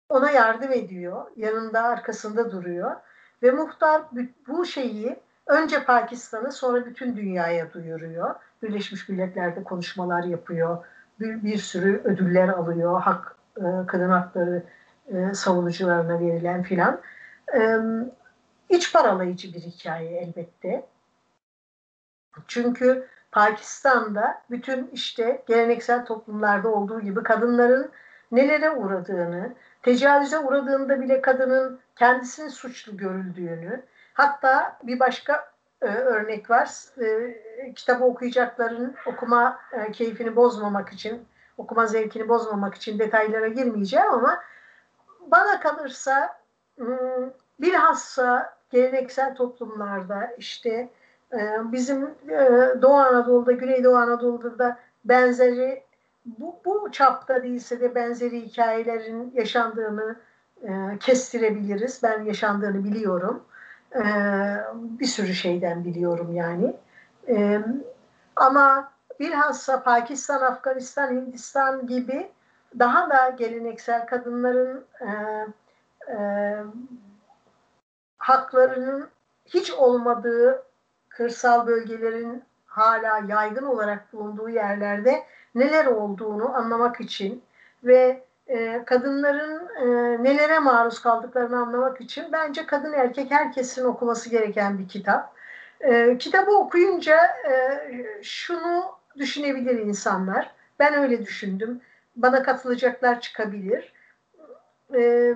[SPEAKER 2] ona yardım ediyor, yanında arkasında duruyor ve muhtar bu şeyi önce Pakistan'a sonra bütün dünyaya duyuruyor. Birleşmiş Milletler'de konuşmalar yapıyor, bir, bir sürü ödüller alıyor, hak e, kadın hakları e, savunucularına verilen filan. E, iç paralayıcı bir hikaye elbette. Çünkü Pakistan'da bütün işte geleneksel toplumlarda olduğu gibi kadınların nelere uğradığını, tecavüze uğradığında bile kadının kendisinin suçlu görüldüğünü, hatta bir başka e, örnek var. E, kitabı okuyacakların okuma e, keyfini bozmamak için, okuma zevkini bozmamak için detaylara girmeyeceğim ama bana kalırsa hmm, bilhassa geleneksel toplumlarda işte ee, bizim e, Doğu Anadolu'da, Güneydoğu Anadolu'da da benzeri bu, bu çapta değilse de benzeri hikayelerin yaşandığını e, kestirebiliriz. Ben yaşandığını biliyorum. E, bir sürü şeyden biliyorum yani. ama bilhassa Pakistan, Afganistan, Hindistan gibi daha da geleneksel kadınların haklarının hiç olmadığı kırsal bölgelerin hala yaygın olarak bulunduğu yerlerde neler olduğunu anlamak için ve e, kadınların e, nelere maruz kaldıklarını anlamak için bence kadın erkek herkesin okuması gereken bir kitap. E, kitabı okuyunca e, şunu düşünebilir insanlar. Ben öyle düşündüm. Bana katılacaklar çıkabilir. E,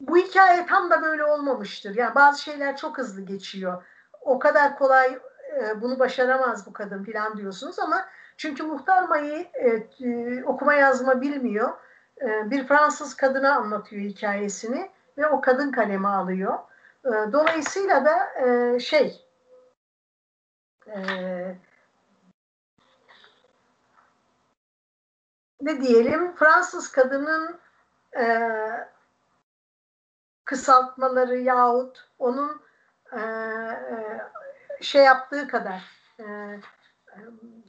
[SPEAKER 2] bu hikaye tam da böyle olmamıştır. Yani bazı şeyler çok hızlı geçiyor o kadar kolay e, bunu başaramaz bu kadın falan diyorsunuz ama çünkü Muhtar Mayı e, e, okuma yazma bilmiyor. E, bir Fransız kadına anlatıyor hikayesini ve o kadın kaleme alıyor. Dolayısıyla da şey ne diyelim Fransız kadının kısaltmaları yahut onun şey yaptığı kadar e,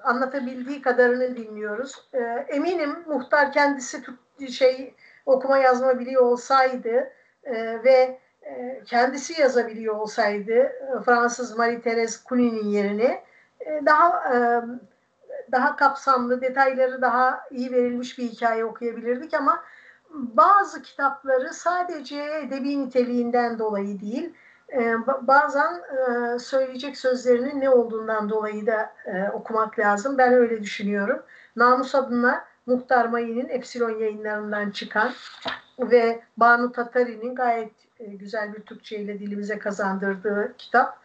[SPEAKER 2] anlatabildiği kadarını dinliyoruz. E, eminim muhtar kendisi şey okuma yazma biliyor olsaydı e, ve e, kendisi yazabiliyor olsaydı Fransız Marie-Thérèse Cunie'nin yerine e, daha e, daha kapsamlı, detayları daha iyi verilmiş bir hikaye okuyabilirdik ama bazı kitapları sadece edebi niteliğinden dolayı değil, e, bazen e, söyleyecek sözlerinin ne olduğundan dolayı da e, okumak lazım. Ben öyle düşünüyorum. Namus adına Muhtar Mayı'nın Epsilon yayınlarından çıkan ve Banu Tatari'nin gayet e, güzel bir Türkçe ile dilimize kazandırdığı kitap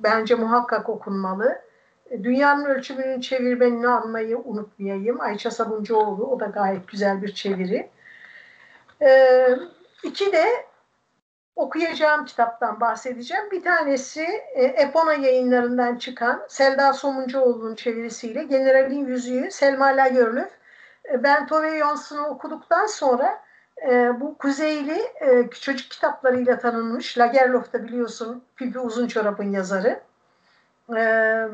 [SPEAKER 2] bence muhakkak okunmalı. Dünyanın ölçümünün çevirmenini almayı unutmayayım. Ayça Sabuncuoğlu o da gayet güzel bir çeviri. Ee, iki de okuyacağım kitaptan bahsedeceğim. Bir tanesi e, Epona yayınlarından çıkan Selda Somuncuoğlu'nun çevirisiyle Generalin Yüzüğü Selma Lagerlöf. E, ben Tove Janssen'ı okuduktan sonra e, bu Kuzeyli e, çocuk kitaplarıyla tanınmış. Lagerlöf da biliyorsun Pipi Uzun Çorap'ın yazarı. Evet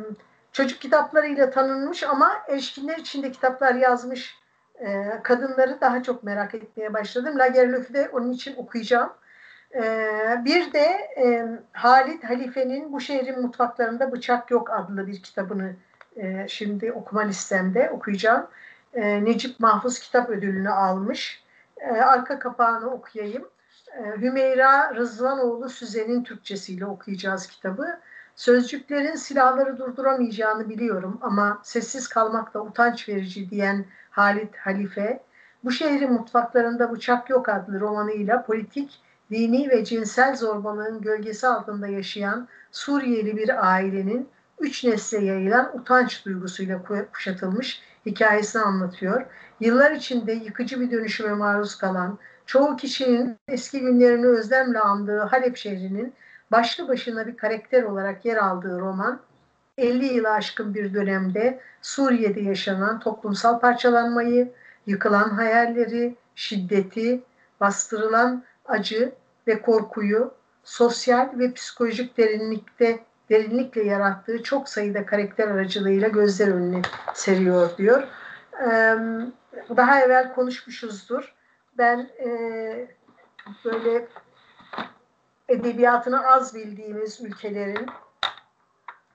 [SPEAKER 2] çocuk kitaplarıyla tanınmış ama erişkinler içinde kitaplar yazmış e, kadınları daha çok merak etmeye başladım. Lagerlöf'ü de onun için okuyacağım. E, bir de Halit Halife'nin Bu Şehrin Mutfaklarında Bıçak Yok adlı bir kitabını e, şimdi okuma listemde okuyacağım. E, Necip Mahfuz Kitap Ödülünü almış. E, arka kapağını okuyayım. Hümeyra Rızvanoğlu Süzen'in Türkçesiyle okuyacağız kitabı. Sözcüklerin silahları durduramayacağını biliyorum ama sessiz kalmak da utanç verici diyen Halit Halife, bu şehrin mutfaklarında bıçak yok adlı romanıyla politik, dini ve cinsel zorbalığın gölgesi altında yaşayan Suriyeli bir ailenin üç nesle yayılan utanç duygusuyla kuşatılmış hikayesini anlatıyor. Yıllar içinde yıkıcı bir dönüşüme maruz kalan, çoğu kişinin eski günlerini özlemle andığı Halep şehrinin başlı başına bir karakter olarak yer aldığı roman 50 yılı aşkın bir dönemde Suriye'de yaşanan toplumsal parçalanmayı, yıkılan hayalleri, şiddeti, bastırılan acı ve korkuyu sosyal ve psikolojik derinlikte derinlikle yarattığı çok sayıda karakter aracılığıyla gözler önüne seriyor diyor. Daha evvel konuşmuşuzdur. Ben böyle edebiyatını az bildiğimiz ülkelerin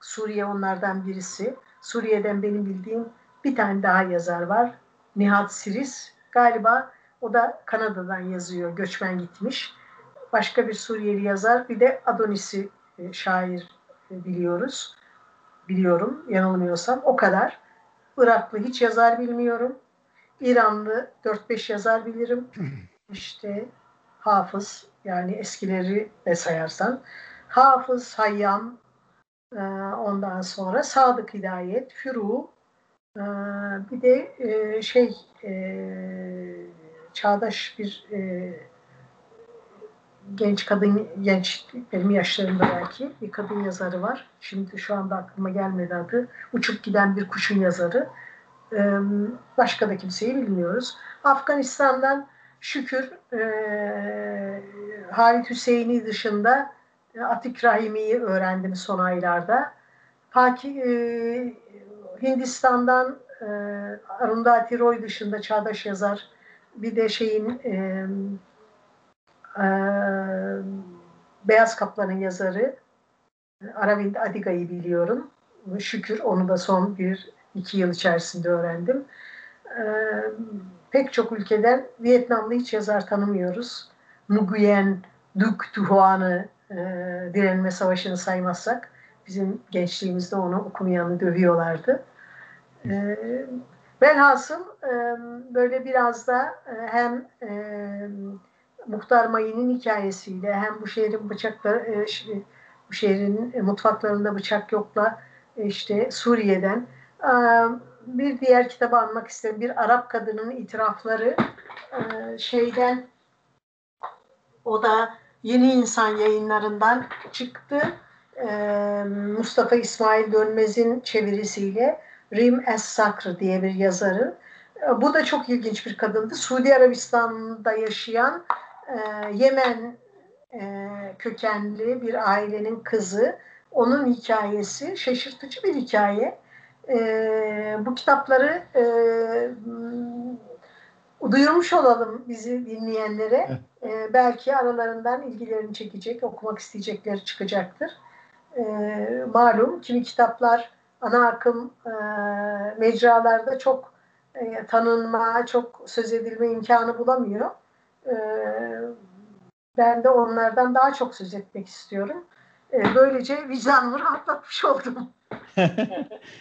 [SPEAKER 2] Suriye onlardan birisi. Suriye'den benim bildiğim bir tane daha yazar var. Nihat Siris. Galiba o da Kanada'dan yazıyor. Göçmen gitmiş. Başka bir Suriyeli yazar. Bir de Adonis'i e, şair e, biliyoruz. Biliyorum yanılmıyorsam. O kadar. Iraklı hiç yazar bilmiyorum. İranlı 4-5 yazar bilirim. İşte Hafız yani eskileri de sayarsan Hafız Hayyam e, ondan sonra Sadık Hidayet, Furu e, bir de şey çağdaş bir genç kadın genç benim yaşlarımda belki bir kadın yazarı var. Şimdi şu anda aklıma gelmedi adı. Uçup giden bir kuşun yazarı. Başka da kimseyi bilmiyoruz. Afganistan'dan şükür e, Halit Hüseyin'i dışında e, Atik Rahimi'yi öğrendim son aylarda. Paki, e, Hindistan'dan e, Arundhati Roy dışında çağdaş yazar bir de şeyin e, e, Beyaz Kaplan'ın yazarı Aravind Adiga'yı biliyorum. Şükür onu da son bir iki yıl içerisinde öğrendim. E, pek çok ülkeden Vietnamlı hiç yazar tanımıyoruz. Nguyen, Duc Duhuan'ı e, direnme savaşını saymazsak bizim gençliğimizde onu okumayanı dövüyorlardı. E, velhasıl e, böyle biraz da e, hem e, Muhtar Mayı'nın hikayesiyle hem bu şehrin bıçakları e, bu şehrin mutfaklarında bıçak yokla e, işte Suriye'den e, bir diğer kitabı anmak isterim. Bir Arap kadının itirafları e, şeyden O da Yeni İnsan yayınlarından çıktı. Ee, Mustafa İsmail Dönmez'in çevirisiyle Rim Es Sakr diye bir yazarı. Ee, bu da çok ilginç bir kadındı. Suudi Arabistan'da yaşayan e, Yemen e, kökenli bir ailenin kızı. Onun hikayesi şaşırtıcı bir hikaye. E, bu kitapları e, duyurmuş olalım bizi dinleyenlere. E, belki aralarından ilgilerini çekecek, okumak isteyecekleri çıkacaktır. E, malum kimi kitaplar ana akım e, mecralarda çok e, tanınma, çok söz edilme imkanı bulamıyor. E, ben de onlardan daha çok söz etmek istiyorum. E, böylece vicdanımı rahatlatmış oldum.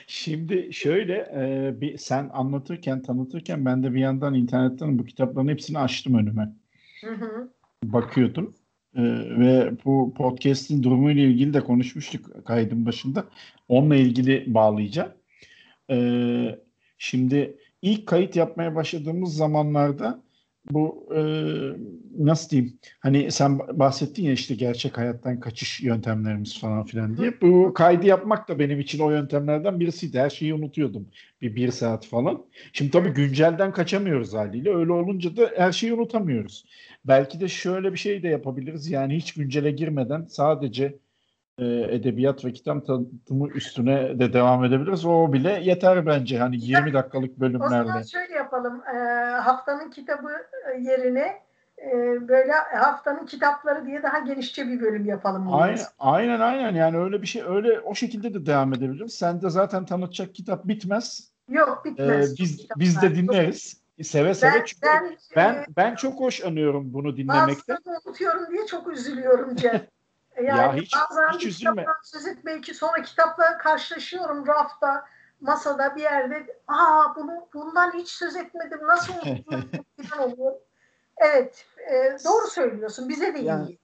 [SPEAKER 1] Şimdi şöyle e, bir sen anlatırken tanıtırken ben de bir yandan internetten bu kitapların hepsini açtım önüme. Hı hı. Bakıyordum. E, ve bu podcast'in durumuyla ilgili de konuşmuştuk kaydın başında. Onunla ilgili bağlayacağım. E, şimdi ilk kayıt yapmaya başladığımız zamanlarda bu e, nasıl diyeyim hani sen bahsettin ya işte gerçek hayattan kaçış yöntemlerimiz falan filan diye. Bu kaydı yapmak da benim için o yöntemlerden birisiydi. Her şeyi unutuyordum bir bir saat falan. Şimdi tabii güncelden kaçamıyoruz haliyle. Öyle olunca da her şeyi unutamıyoruz. Belki de şöyle bir şey de yapabiliriz. Yani hiç güncele girmeden sadece e, edebiyat ve kitap tanıtımı üstüne de devam edebiliriz. O bile yeter bence hani 20 dakikalık bölümlerle. O zaman
[SPEAKER 2] şöyle yapalım. E, haftanın kitabı e, yerine e, böyle haftanın kitapları diye daha genişçe bir bölüm yapalım.
[SPEAKER 1] Aynen, aynen aynen yani öyle bir şey öyle o şekilde de devam edebiliriz. Sen de zaten tanıtacak kitap bitmez.
[SPEAKER 2] Yok bitmez.
[SPEAKER 1] Ee, biz biz de dinleriz. Seve seve ben, çünkü ben, ben, ben çok hoşlanıyorum bunu dinlemekten.
[SPEAKER 2] Bazılarını unutuyorum diye çok üzülüyorum Cem. Yani ya hiç, bazen hiç üzülme. söz etmek için sonra kitapla karşılaşıyorum rafta, masada bir yerde. Aa bunu bundan hiç söz etmedim. Nasıl unuttum? evet, e, doğru söylüyorsun. Bize de
[SPEAKER 1] yani,
[SPEAKER 2] iyi.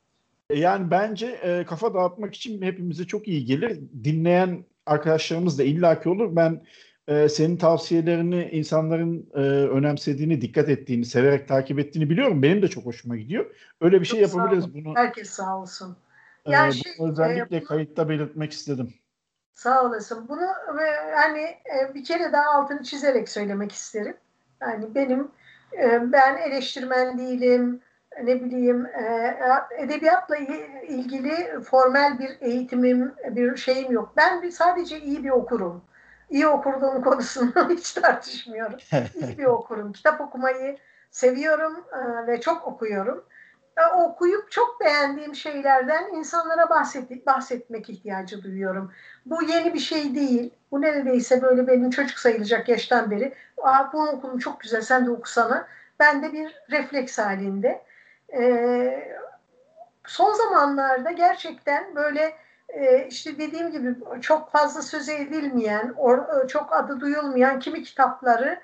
[SPEAKER 1] Yani bence e, kafa dağıtmak için hepimize çok iyi gelir. Dinleyen arkadaşlarımız da illaki olur. Ben e, senin tavsiyelerini insanların e, önemsediğini, dikkat ettiğini, severek takip ettiğini biliyorum. Benim de çok hoşuma gidiyor. Öyle bir çok şey yapabiliriz bunu.
[SPEAKER 2] Herkes sağ olsun.
[SPEAKER 1] Yani ee, şey, özellikle e, kayıtta belirtmek istedim.
[SPEAKER 2] Sağ olasın. Bunu hani e, bir kere daha altını çizerek söylemek isterim. Yani benim e, ben eleştirmen değilim. Ne bileyim e, edebiyatla ilgili formel bir eğitimim, bir şeyim yok. Ben sadece iyi bir okurum. İyi okuduğum konusunda hiç tartışmıyorum. İyi bir okurum. Kitap okumayı seviyorum ve çok okuyorum okuyup çok beğendiğim şeylerden insanlara bahset, bahsetmek ihtiyacı duyuyorum. Bu yeni bir şey değil. Bu neredeyse böyle benim çocuk sayılacak yaştan beri. Aa, bunu okudum çok güzel sen de okusana. Ben de bir refleks halinde. Ee, son zamanlarda gerçekten böyle e, işte dediğim gibi çok fazla söz edilmeyen, or, çok adı duyulmayan kimi kitapları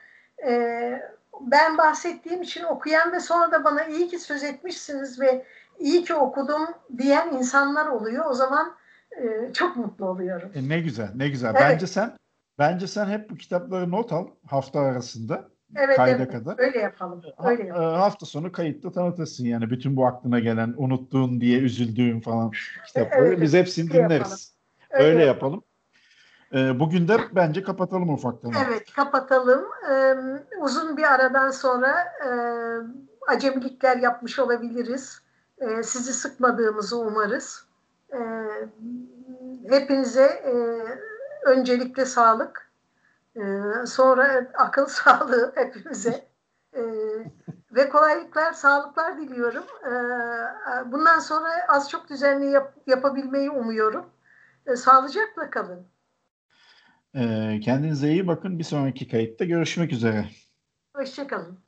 [SPEAKER 2] e, ben bahsettiğim için okuyan ve sonra da bana iyi ki söz etmişsiniz ve iyi ki okudum diyen insanlar oluyor. O zaman e, çok mutlu oluyorum.
[SPEAKER 1] E, ne güzel, ne güzel. Evet. Bence sen bence sen hep bu kitapları not al hafta arasında.
[SPEAKER 2] Evet, kayda evet. kadar. Öyle yapalım. Öyle
[SPEAKER 1] ha, yapalım. hafta sonu kayıtta tanıtırsın yani bütün bu aklına gelen, unuttuğun diye üzüldüğün falan kitapları. Evet, Biz hepsini dinleriz. Yapalım. Öyle, Öyle yapalım. yapalım. E, bugün de bence kapatalım ufaktan.
[SPEAKER 2] Evet kapatalım. Ee, uzun bir aradan sonra e, acemilikler yapmış olabiliriz. E, sizi sıkmadığımızı umarız. E, hepinize e, öncelikle sağlık. E, sonra akıl sağlığı hepimize. E, ve kolaylıklar, sağlıklar diliyorum. E, bundan sonra az çok düzenli yap, yapabilmeyi umuyorum. E, sağlıcakla kalın.
[SPEAKER 1] Ee, kendinize iyi bakın. Bir sonraki kayıtta görüşmek üzere.
[SPEAKER 2] Hoşçakalın.